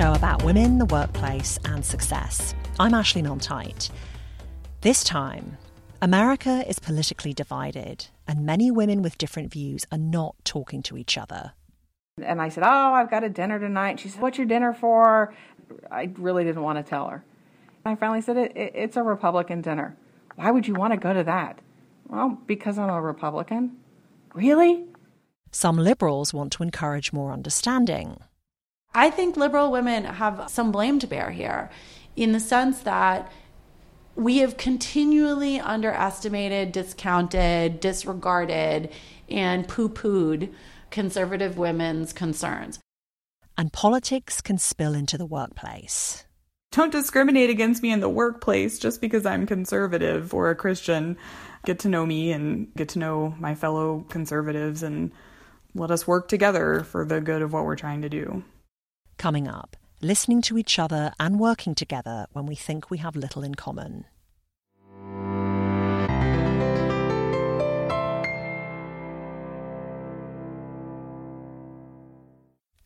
show about women, the workplace, and success. I'm Ashley Milne-Tyte. This time, America is politically divided, and many women with different views are not talking to each other. And I said, Oh, I've got a dinner tonight. She said, What's your dinner for? I really didn't want to tell her. I finally said, it, it, It's a Republican dinner. Why would you want to go to that? Well, because I'm a Republican. Really? Some liberals want to encourage more understanding. I think liberal women have some blame to bear here in the sense that we have continually underestimated, discounted, disregarded, and poo pooed conservative women's concerns. And politics can spill into the workplace. Don't discriminate against me in the workplace just because I'm conservative or a Christian. Get to know me and get to know my fellow conservatives and let us work together for the good of what we're trying to do. Coming up, listening to each other and working together when we think we have little in common.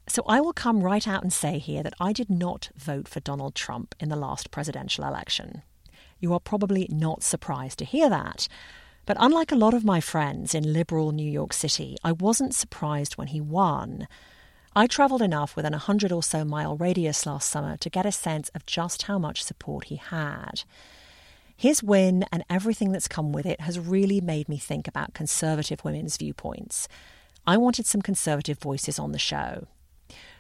So I will come right out and say here that I did not vote for Donald Trump in the last presidential election. You are probably not surprised to hear that. But unlike a lot of my friends in liberal New York City, I wasn't surprised when he won. I travelled enough within a hundred or so mile radius last summer to get a sense of just how much support he had. His win and everything that's come with it has really made me think about conservative women's viewpoints. I wanted some conservative voices on the show.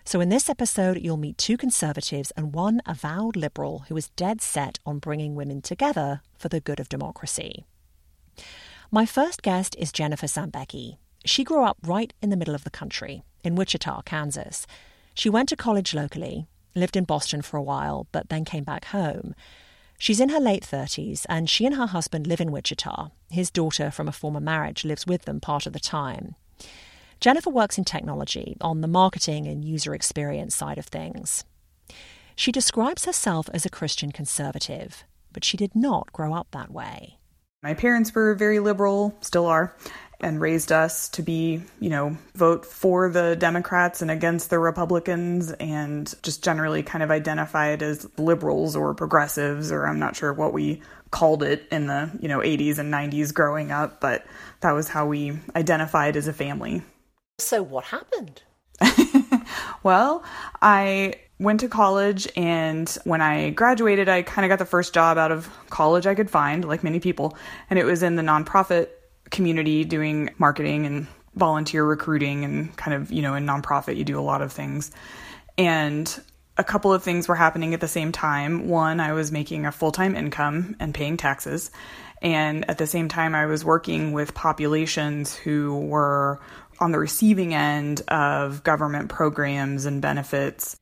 So, in this episode, you'll meet two conservatives and one avowed liberal who is dead set on bringing women together for the good of democracy. My first guest is Jennifer Sambecki. She grew up right in the middle of the country, in Wichita, Kansas. She went to college locally, lived in Boston for a while, but then came back home. She's in her late 30s, and she and her husband live in Wichita. His daughter from a former marriage lives with them part of the time. Jennifer works in technology on the marketing and user experience side of things. She describes herself as a Christian conservative, but she did not grow up that way. My parents were very liberal, still are, and raised us to be, you know, vote for the Democrats and against the Republicans and just generally kind of identified as liberals or progressives, or I'm not sure what we called it in the, you know, 80s and 90s growing up, but that was how we identified as a family. So, what happened? well, I went to college and when I graduated, I kind of got the first job out of college I could find, like many people, and it was in the nonprofit community doing marketing and volunteer recruiting and kind of, you know, in nonprofit you do a lot of things. And a couple of things were happening at the same time. One, I was making a full-time income and paying taxes. And at the same time, I was working with populations who were on the receiving end of government programs and benefits.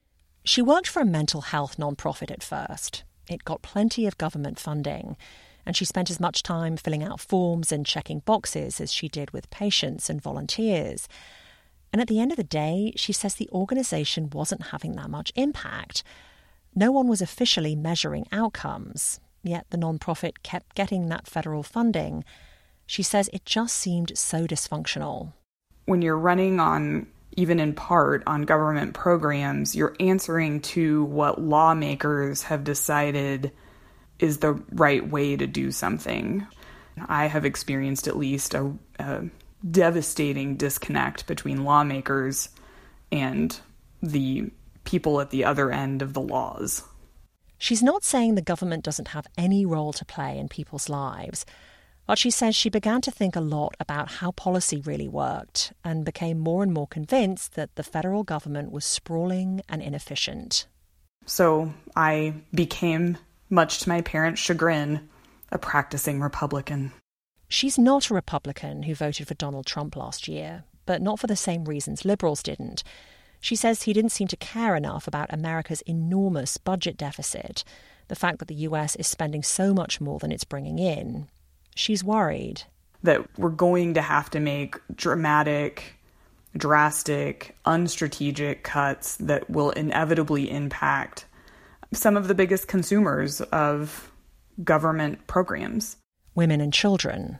She worked for a mental health nonprofit at first. It got plenty of government funding, and she spent as much time filling out forms and checking boxes as she did with patients and volunteers. And at the end of the day, she says the organization wasn't having that much impact. No one was officially measuring outcomes, yet the nonprofit kept getting that federal funding. She says it just seemed so dysfunctional when you're running on even in part on government programs, you're answering to what lawmakers have decided is the right way to do something. I have experienced at least a, a devastating disconnect between lawmakers and the people at the other end of the laws. She's not saying the government doesn't have any role to play in people's lives. But she says she began to think a lot about how policy really worked and became more and more convinced that the federal government was sprawling and inefficient. So I became much to my parents' chagrin, a practicing Republican. She's not a Republican who voted for Donald Trump last year, but not for the same reasons liberals didn't. She says he didn't seem to care enough about America's enormous budget deficit, the fact that the US is spending so much more than it's bringing in. She's worried. That we're going to have to make dramatic, drastic, unstrategic cuts that will inevitably impact some of the biggest consumers of government programs. Women and children.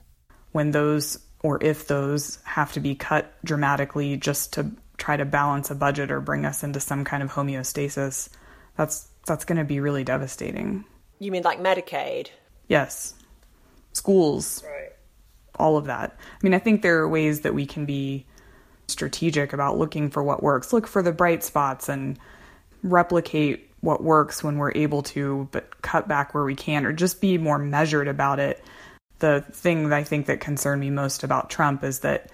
When those, or if those, have to be cut dramatically just to try to balance a budget or bring us into some kind of homeostasis, that's that's going to be really devastating. You mean like Medicaid? Yes. Schools. Right. All of that. I mean, I think there are ways that we can be strategic about looking for what works, look for the bright spots and replicate what works when we're able to, but cut back where we can, or just be more measured about it. The thing that I think that concerned me most about Trump is that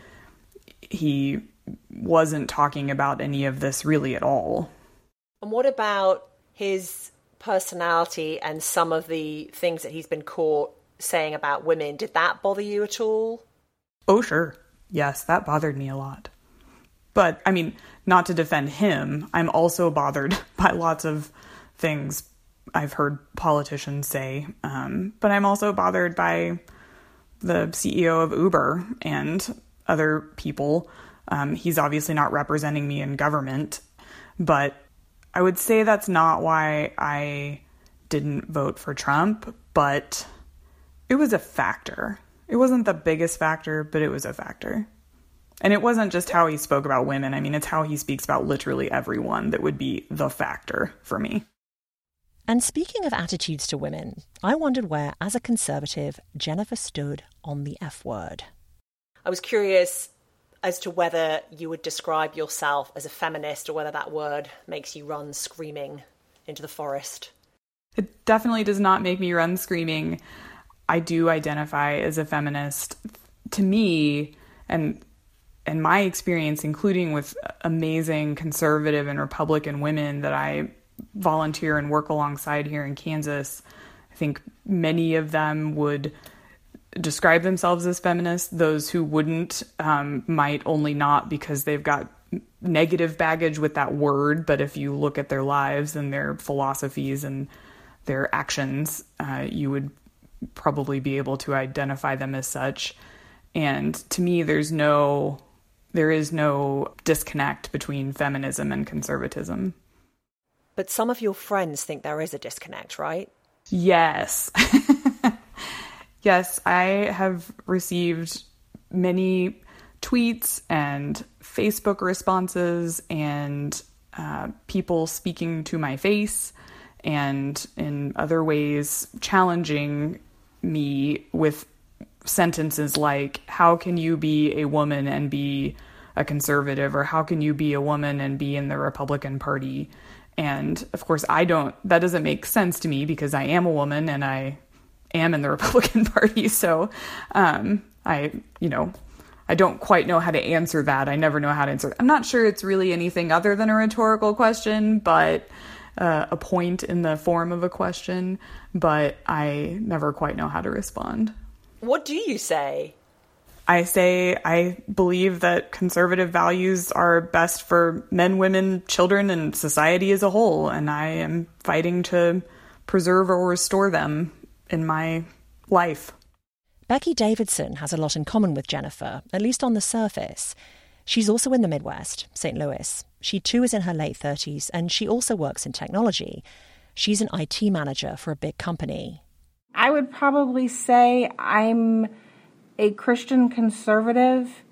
he wasn't talking about any of this really at all. And what about his personality and some of the things that he's been caught saying about women? Did that bother you at all? Oh, sure. Yes, that bothered me a lot. But, I mean, not to defend him, I'm also bothered by lots of things I've heard politicians say. Um, but I'm also bothered by the CEO of Uber and other people um, he's obviously not representing me in government, but I would say that's not why I didn't vote for Trump, but it was a factor. It wasn't the biggest factor, but it was a factor. And it wasn't just how he spoke about women. I mean, it's how he speaks about literally everyone that would be the factor for me. And speaking of attitudes to women, I wondered where, as a conservative, Jennifer stood on the F word. I was curious as to whether you would describe yourself as a feminist or whether that word makes you run screaming into the forest. It definitely does not make me run screaming. I do identify as a feminist. To me, and and my experience, including with amazing conservative and Republican women that I volunteer and work alongside here in Kansas, I think many of them would describe themselves as feminists. Those who wouldn't um, might only not because they've got negative baggage with that word. But if you look at their lives and their philosophies and their actions, uh, you would probably be able to identify them as such. And to me, there's no, there is no disconnect between feminism and conservatism. But some of your friends think there is a disconnect, right? Yes. yes, I have received many tweets and Facebook responses and uh, people speaking to my face and in other ways challenging me with sentences like, How can you be a woman and be a conservative? Or how can you be a woman and be in the Republican Party? And of course, I don't, that doesn't make sense to me because I am a woman and I am in the Republican Party. So um, I, you know, I don't quite know how to answer that. I never know how to answer. I'm not sure it's really anything other than a rhetorical question, but uh, a point in the form of a question. But I never quite know how to respond. What do you say? I say I believe that conservative values are best for men, women, children, and society as a whole, and I am fighting to preserve or restore them in my life. Becky Davidson has a lot in common with Jennifer, at least on the surface. She's also in the Midwest, St. Louis. She too is in her late 30s, and she also works in technology. She's an IT manager for a big company. I would probably say I'm a Christian conservative,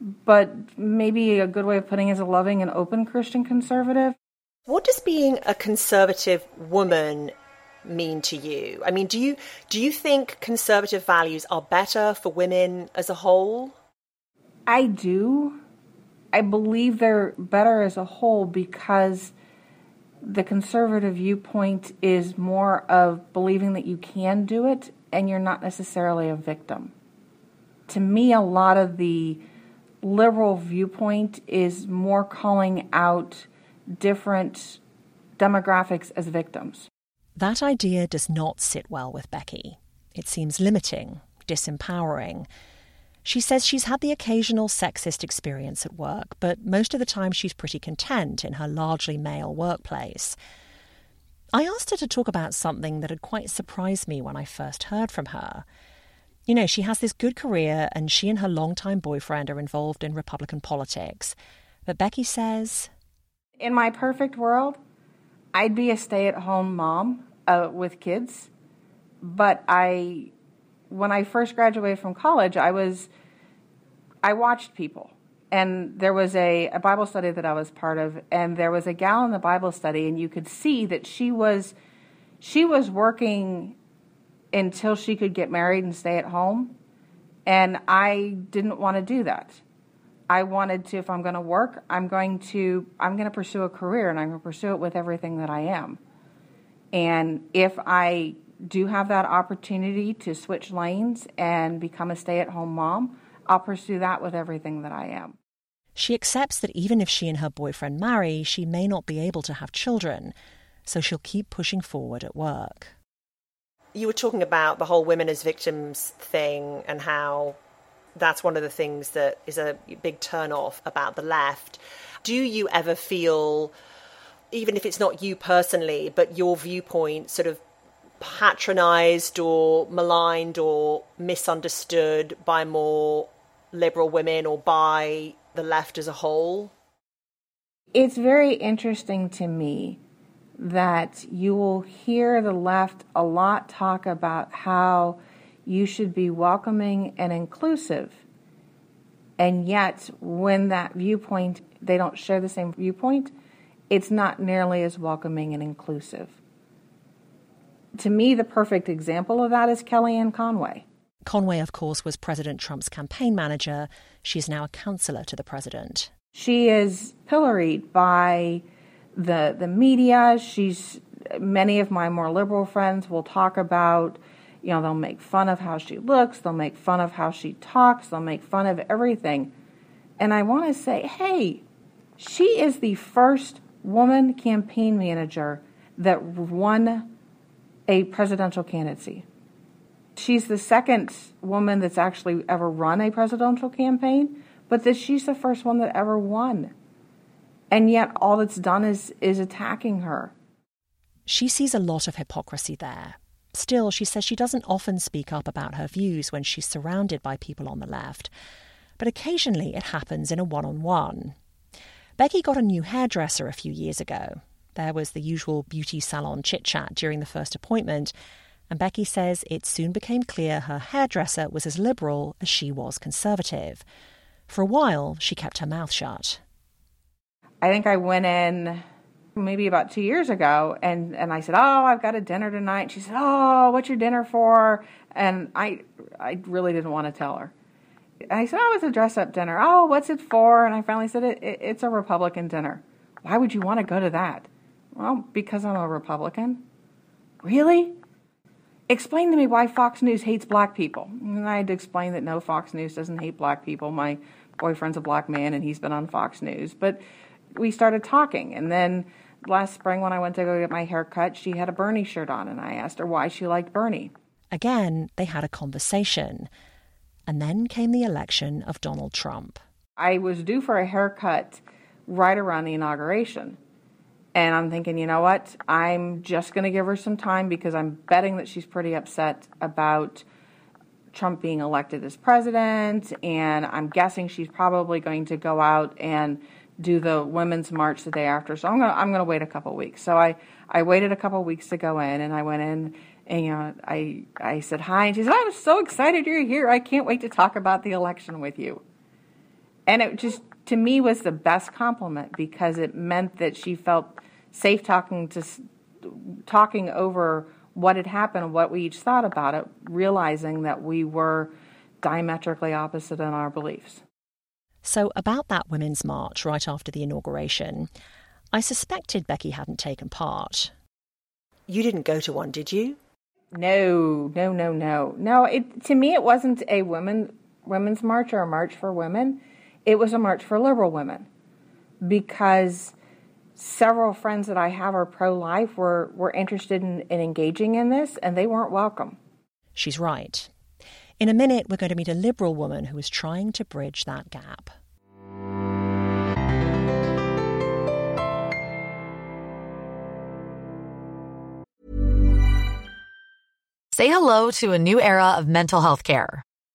but maybe a good way of putting it is a loving and open Christian conservative. What does being a conservative woman mean to you? I mean, do you do you think conservative values are better for women as a whole? I do. I believe they're better as a whole because the conservative viewpoint is more of believing that you can do it and you're not necessarily a victim. To me, a lot of the liberal viewpoint is more calling out different demographics as victims. That idea does not sit well with Becky. It seems limiting, disempowering. She says she's had the occasional sexist experience at work, but most of the time she's pretty content in her largely male workplace. I asked her to talk about something that had quite surprised me when I first heard from her. You know, she has this good career, and she and her longtime boyfriend are involved in Republican politics. But Becky says. In my perfect world, I'd be a stay at home mom uh, with kids. But I when I first graduated from college, I was I watched people. And there was a, a Bible study that I was part of, and there was a gal in the Bible study, and you could see that she was she was working until she could get married and stay at home. And I didn't want to do that. I wanted to, if I'm going to work, I'm going to, I'm going to pursue a career and I'm going to pursue it with everything that I am. And if I do have that opportunity to switch lanes and become a stay at home mom, I'll pursue that with everything that I am. She accepts that even if she and her boyfriend marry, she may not be able to have children, so she'll keep pushing forward at work. You were talking about the whole women as victims thing and how that's one of the things that is a big turn off about the left. Do you ever feel, even if it's not you personally, but your viewpoint sort of patronized or maligned or misunderstood by more liberal women or by the left as a whole? It's very interesting to me that you will hear the left a lot talk about how you should be welcoming and inclusive. And yet, when that viewpoint, they don't share the same viewpoint, it's not nearly as welcoming and inclusive to me, the perfect example of that is Kellyanne Conway. Conway, of course, was President Trump's campaign manager. She's now a counselor to the president. She is pilloried by the the media. She's many of my more liberal friends will talk about, you know, they'll make fun of how she looks, they'll make fun of how she talks, they'll make fun of everything. And I want to say, hey, she is the first woman campaign manager that won a presidential candidacy. She's the second woman that's actually ever run a presidential campaign, but that she's the first one that ever won. And yet all that's done is is attacking her. She sees a lot of hypocrisy there. Still, she says she doesn't often speak up about her views when she's surrounded by people on the left, but occasionally it happens in a one on one. Becky got a new hairdresser a few years ago, there was the usual beauty salon chit chat during the first appointment, and Becky says it soon became clear her hairdresser was as liberal as she was conservative. For a while, she kept her mouth shut. I think I went in maybe about two years ago and, and I said, Oh, I've got a dinner tonight. She said, Oh, what's your dinner for? And I I really didn't want to tell her. And I said, Oh, it's a dress up dinner. Oh, what's it for? And I finally said, it, it, It's a Republican dinner. Why would you want to go to that? Well, because I'm a Republican. Really? Explain to me why Fox News hates black people. And I had to explain that no, Fox News doesn't hate black people. My boyfriend's a black man and he's been on Fox News. But we started talking. And then last spring, when I went to go get my hair cut, she had a Bernie shirt on. And I asked her why she liked Bernie. Again, they had a conversation. And then came the election of Donald Trump. I was due for a haircut right around the inauguration. And I'm thinking, you know what? I'm just going to give her some time because I'm betting that she's pretty upset about Trump being elected as president. And I'm guessing she's probably going to go out and do the women's march the day after. So I'm going to, I'm going to wait a couple weeks. So I, I waited a couple weeks to go in and I went in and, you know, I, I said hi and she said, I'm so excited you're here. I can't wait to talk about the election with you. And it just, to me, was the best compliment because it meant that she felt safe talking to talking over what had happened, what we each thought about it, realizing that we were diametrically opposite in our beliefs. So, about that Women's March right after the inauguration, I suspected Becky hadn't taken part. You didn't go to one, did you? No, no, no, no. No, it to me it wasn't a women women's march or a march for women. It was a march for liberal women. Because several friends that I have are pro life were, were interested in, in engaging in this, and they weren't welcome. She's right. In a minute, we're going to meet a liberal woman who is trying to bridge that gap. Say hello to a new era of mental health care.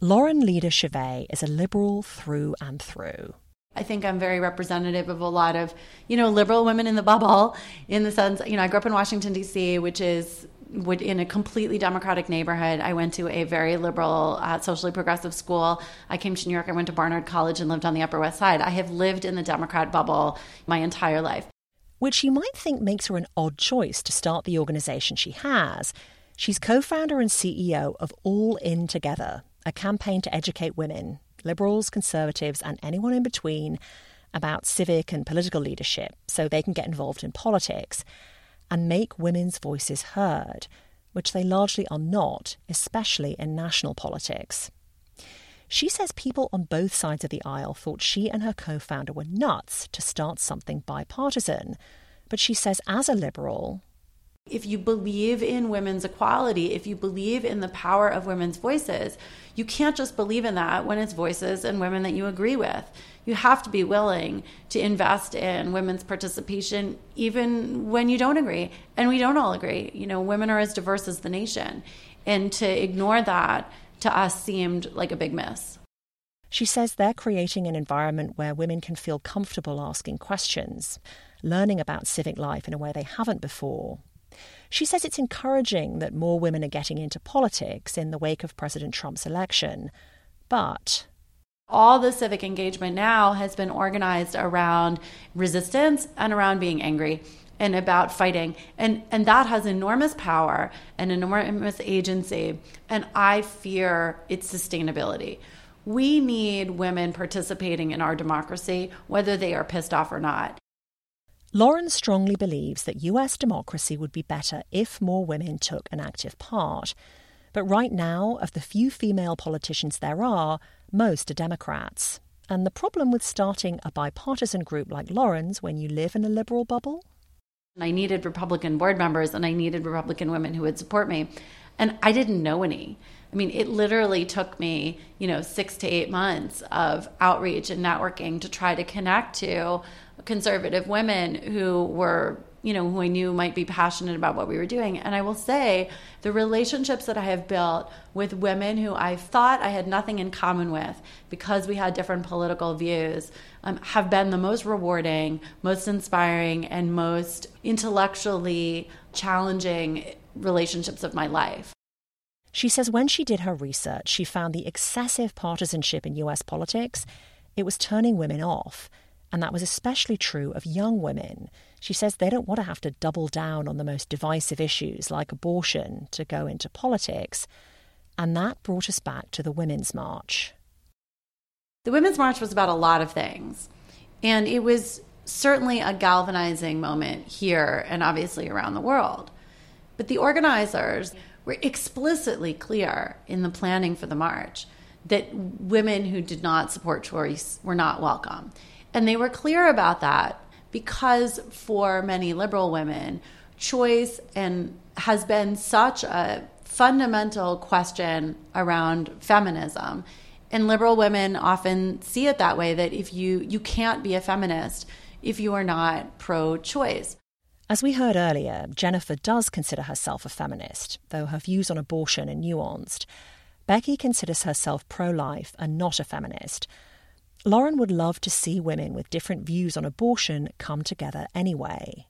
Lauren Leader Chivée is a liberal through and through. I think I'm very representative of a lot of, you know, liberal women in the bubble in the sense, you know, I grew up in Washington, D.C., which is would in a completely democratic neighborhood. I went to a very liberal, uh, socially progressive school. I came to New York. I went to Barnard College and lived on the Upper West Side. I have lived in the Democrat bubble my entire life. Which you might think makes her an odd choice to start the organization she has. She's co founder and CEO of All In Together, a campaign to educate women, liberals, conservatives, and anyone in between, about civic and political leadership so they can get involved in politics and make women's voices heard, which they largely are not, especially in national politics. She says people on both sides of the aisle thought she and her co founder were nuts to start something bipartisan. But she says, as a liberal, if you believe in women's equality, if you believe in the power of women's voices, you can't just believe in that when it's voices and women that you agree with. You have to be willing to invest in women's participation even when you don't agree. And we don't all agree. You know, women are as diverse as the nation. And to ignore that to us seemed like a big miss. She says they're creating an environment where women can feel comfortable asking questions, learning about civic life in a way they haven't before, she says it's encouraging that more women are getting into politics in the wake of President Trump's election. But all the civic engagement now has been organized around resistance and around being angry and about fighting. And and that has enormous power and enormous agency. And i fear its sustainability. We need women participating in our democracy whether they are pissed off or not Lauren strongly believes that US democracy would be better if more women took an active part. But right now, of the few female politicians there are, most are Democrats. And the problem with starting a bipartisan group like Lauren's when you live in a liberal bubble? I needed Republican board members and I needed Republican women who would support me. And I didn't know any. I mean, it literally took me, you know, six to eight months of outreach and networking to try to connect to conservative women who were you know who I knew might be passionate about what we were doing. And I will say the relationships that I have built with women who I thought I had nothing in common with because we had different political views um, have been the most rewarding most inspiring and most intellectually challenging relationships of my life. She says when she did her research she found the excessive partisanship in US politics it was turning women off and that was especially true of young women. She says they don't want to have to double down on the most divisive issues like abortion to go into politics. And that brought us back to the Women's March. The Women's March was about a lot of things. And it was certainly a galvanizing moment here and obviously around the world. But the organizers were explicitly clear in the planning for the march that women who did not support choice were not welcome. And they were clear about that because for many liberal women, choice and has been such a fundamental question around feminism. And liberal women often see it that way that if you you can't be a feminist if you are not pro choice. As we heard earlier, Jennifer does consider herself a feminist, though her views on abortion are nuanced. Becky considers herself pro life and not a feminist. Lauren would love to see women with different views on abortion come together anyway.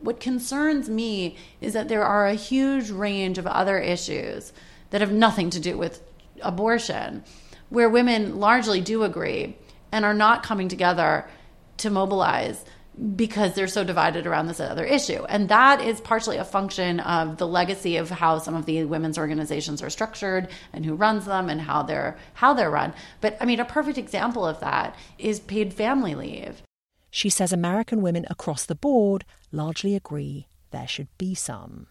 What concerns me is that there are a huge range of other issues that have nothing to do with abortion, where women largely do agree and are not coming together to mobilize because they're so divided around this other issue. And that is partially a function of the legacy of how some of the women's organizations are structured and who runs them and how they're how they're run. But I mean a perfect example of that is paid family leave. She says American women across the board largely agree there should be some.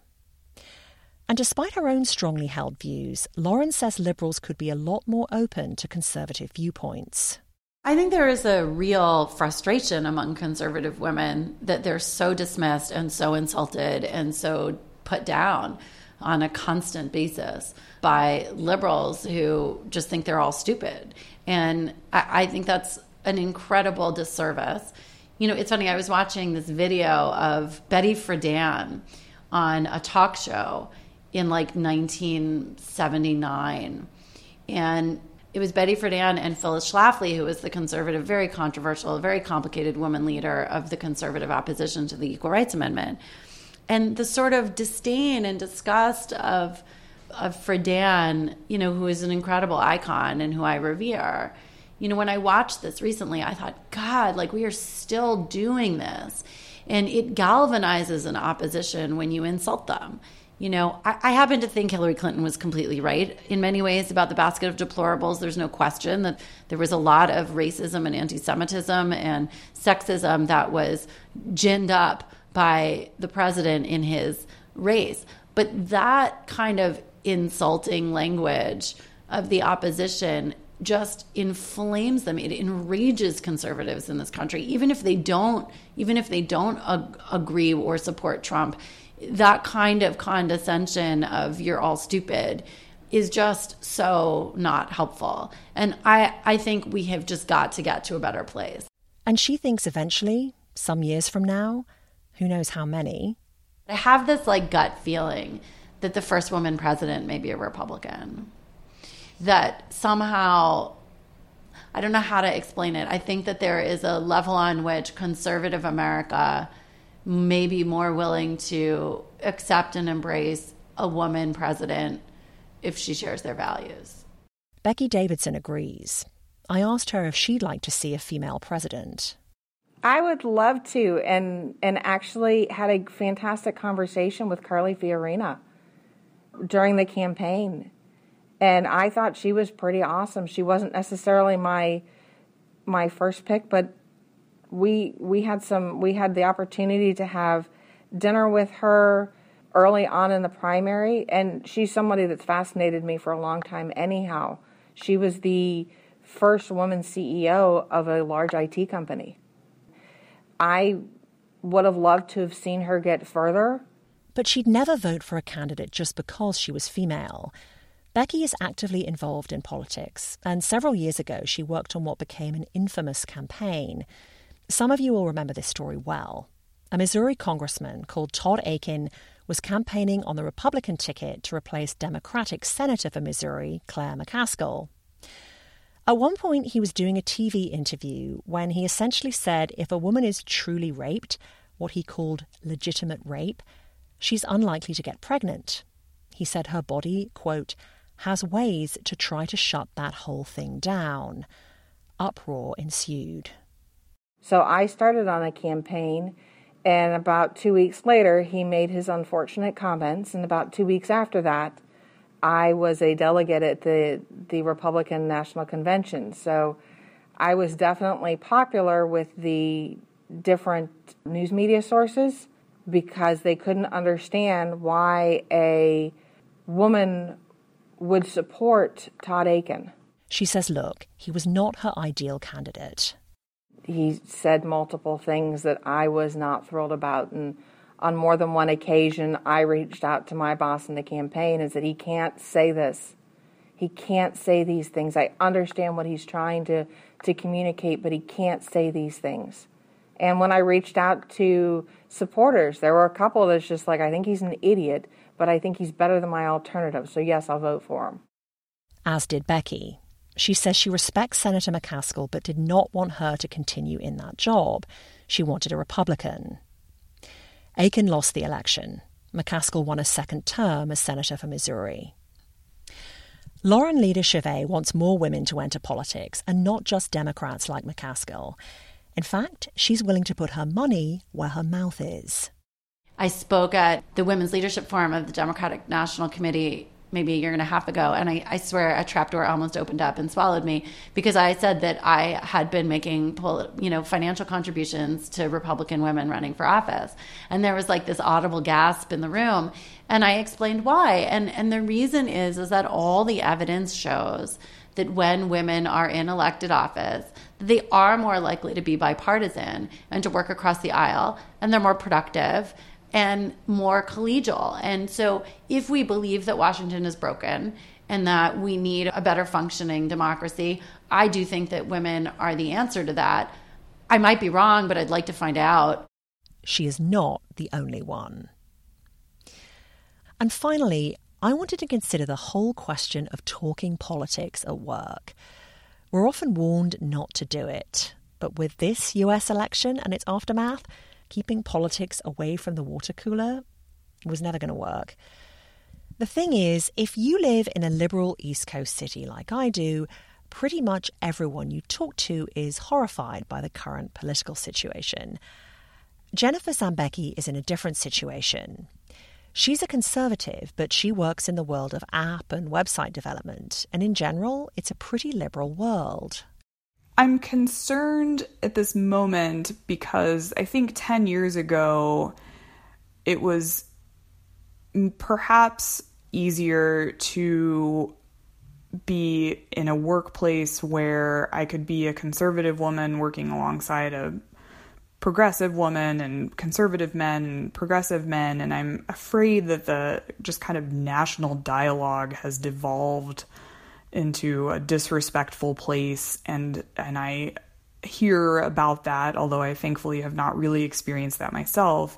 And despite her own strongly held views, Lauren says liberals could be a lot more open to conservative viewpoints. I think there is a real frustration among conservative women that they're so dismissed and so insulted and so put down on a constant basis by liberals who just think they're all stupid. And I, I think that's an incredible disservice. You know, it's funny, I was watching this video of Betty Friedan on a talk show in like 1979. And it was Betty Friedan and Phyllis Schlafly, who was the conservative, very controversial, very complicated woman leader of the conservative opposition to the Equal Rights Amendment. And the sort of disdain and disgust of of Friedan, you know, who is an incredible icon and who I revere. You know, when I watched this recently, I thought, God, like we are still doing this. And it galvanizes an opposition when you insult them you know, I, I, happen to think Hillary Clinton was completely right in many ways about the basket of deplorables. There's no question that there was a lot of racism and anti Semitism and sexism that was ginned up by the president in his race. But that kind of insulting language of the opposition just inflames them it enrages conservatives in this country even if they don't even if they don't ag- agree or support trump that kind of condescension of you're all stupid is just so not helpful. And I, I think we have just got to get to a better place. And she thinks eventually, some years from now, who knows how many. I have this like gut feeling that the first woman president may be a Republican. That somehow, I don't know how to explain it. I think that there is a level on which conservative America may be more willing to accept and embrace a woman president if she shares their values. Becky Davidson agrees. I asked her if she'd like to see a female president. I would love to, and and actually had a fantastic conversation with Carly Fiorina during the campaign, and I thought she was pretty awesome. She wasn't necessarily my my first pick, but we we had some we had the opportunity to have dinner with her early on in the primary and she's somebody that's fascinated me for a long time anyhow. She was the first woman CEO of a large IT company. I would have loved to have seen her get further. But she'd never vote for a candidate just because she was female. Becky is actively involved in politics, and several years ago she worked on what became an infamous campaign. Some of you will remember this story well. A Missouri congressman called Todd Akin was campaigning on the Republican ticket to replace Democratic Senator for Missouri, Claire McCaskill. At one point, he was doing a TV interview when he essentially said if a woman is truly raped, what he called legitimate rape, she's unlikely to get pregnant. He said her body, quote, has ways to try to shut that whole thing down. Uproar ensued. So I started on a campaign, and about two weeks later, he made his unfortunate comments. And about two weeks after that, I was a delegate at the, the Republican National Convention. So I was definitely popular with the different news media sources because they couldn't understand why a woman would support Todd Akin. She says, look, he was not her ideal candidate he said multiple things that I was not thrilled about. And on more than one occasion, I reached out to my boss in the campaign and said, he can't say this. He can't say these things. I understand what he's trying to, to communicate, but he can't say these things. And when I reached out to supporters, there were a couple that's just like, I think he's an idiot, but I think he's better than my alternative. So, yes, I'll vote for him. As did Becky. She says she respects Senator McCaskill but did not want her to continue in that job. She wanted a Republican. Akin lost the election. McCaskill won a second term as Senator for Missouri. Lauren Leader Chivée wants more women to enter politics and not just Democrats like McCaskill. In fact, she's willing to put her money where her mouth is. I spoke at the Women's Leadership Forum of the Democratic National Committee maybe a year and a half ago, and I, I swear a trapdoor almost opened up and swallowed me because I said that I had been making you know financial contributions to Republican women running for office, and there was like this audible gasp in the room, and I explained why, and and the reason is is that all the evidence shows that when women are in elected office they are more likely to be bipartisan and to work across the aisle and they're more productive and more collegial. And so, if we believe that Washington is broken and that we need a better functioning democracy, I do think that women are the answer to that. I might be wrong, but I'd like to find out. She is not the only one. And finally, I wanted to consider the whole question of talking politics at work. We're often warned not to do it, but with this US election and its aftermath, keeping politics away from the water cooler was never going to work. The thing is, if you live in a liberal East Coast city like I do, pretty much everyone you talk to is horrified by the current political situation. Jennifer Sambecki is in a different situation. She's a conservative, but she works in the world of app and website development, and in general, it's a pretty liberal world. I'm concerned at this moment because I think 10 years ago it was perhaps easier to be in a workplace where I could be a conservative woman working alongside a progressive woman and conservative men and progressive men and I'm afraid that the just kind of national dialogue has devolved into a disrespectful place and and I hear about that although I thankfully have not really experienced that myself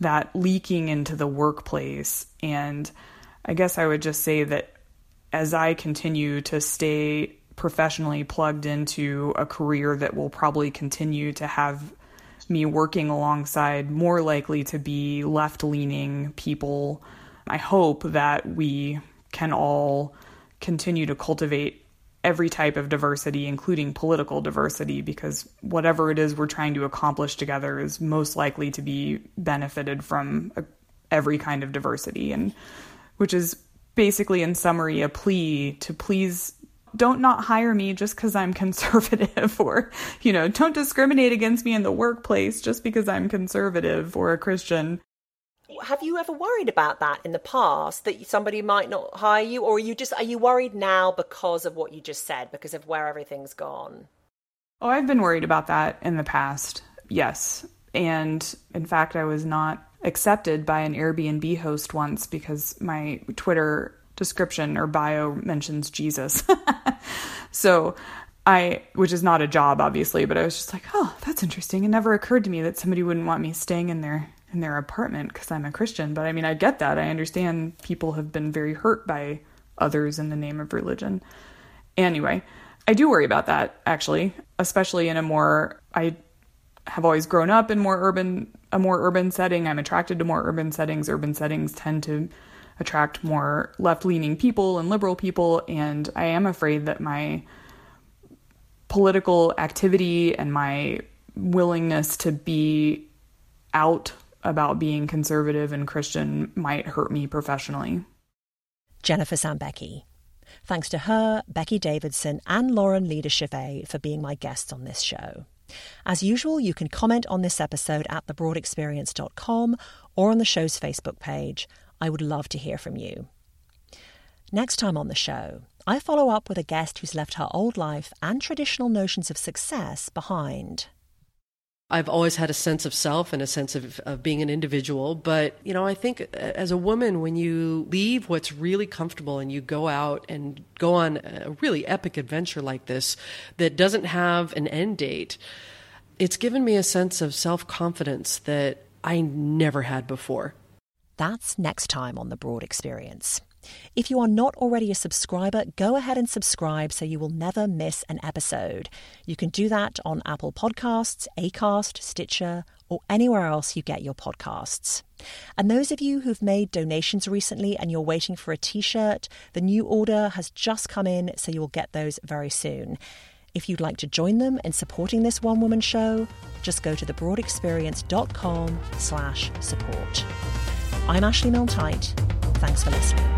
that leaking into the workplace and I guess I would just say that as I continue to stay professionally plugged into a career that will probably continue to have me working alongside more likely to be left leaning people. I hope that we can all continue to cultivate every type of diversity, including political diversity, because whatever it is we're trying to accomplish together is most likely to be benefited from a, every kind of diversity, and which is basically, in summary, a plea to please don't not hire me just because I'm conservative, or, you know, don't discriminate against me in the workplace just because I'm conservative or a Christian have you ever worried about that in the past that somebody might not hire you? Or are you just are you worried now because of what you just said because of where everything's gone? Oh i've been worried about that in the past yes. And in fact i was not accepted by an airbnb host once because my twitter description or bio mentions jesus. So I, which is not a job, obviously, but I was just like, oh, that's interesting. It never occurred to me that somebody wouldn't want me staying in their in their apartment because I'm a Christian. But I mean, I get that. I understand people have been very hurt by others in the name of religion. Anyway, I do worry about that actually, especially in a more I have always grown up in more urban a more urban setting. I'm attracted to more urban settings. Urban settings tend to attract more left-leaning people and liberal people and I am afraid that my political activity and my willingness to be out about being conservative and Christian might hurt me professionally. Jennifer Sambecki. Thanks to her, Becky Davidson, and Lauren Leader Chivée for being my guests on this show. As usual, you can comment on this episode at thebroadexperience.com or on the show's Facebook page. I would love to hear from you. Next time on the show, I follow up with a guest who's left her old life and traditional notions of success behind. I've always had a sense of self and a sense of, of being an individual. But, you know, I think uh, as a woman, when you leave what's really comfortable and you go out and go on a really epic adventure like this that doesn't have an end date, it's given me a sense of self confidence that I never had before. That's next time on The Broad Experience. If you are not already a subscriber, go ahead and subscribe so you will never miss an episode. You can do that on Apple Podcasts, Acast, Stitcher, or anywhere else you get your podcasts. And those of you who've made donations recently and you're waiting for a t shirt, the new order has just come in, so you will get those very soon. If you'd like to join them in supporting this one woman show, just go to thebroadexperience.com slash support. I'm Ashley Milne Thanks for listening.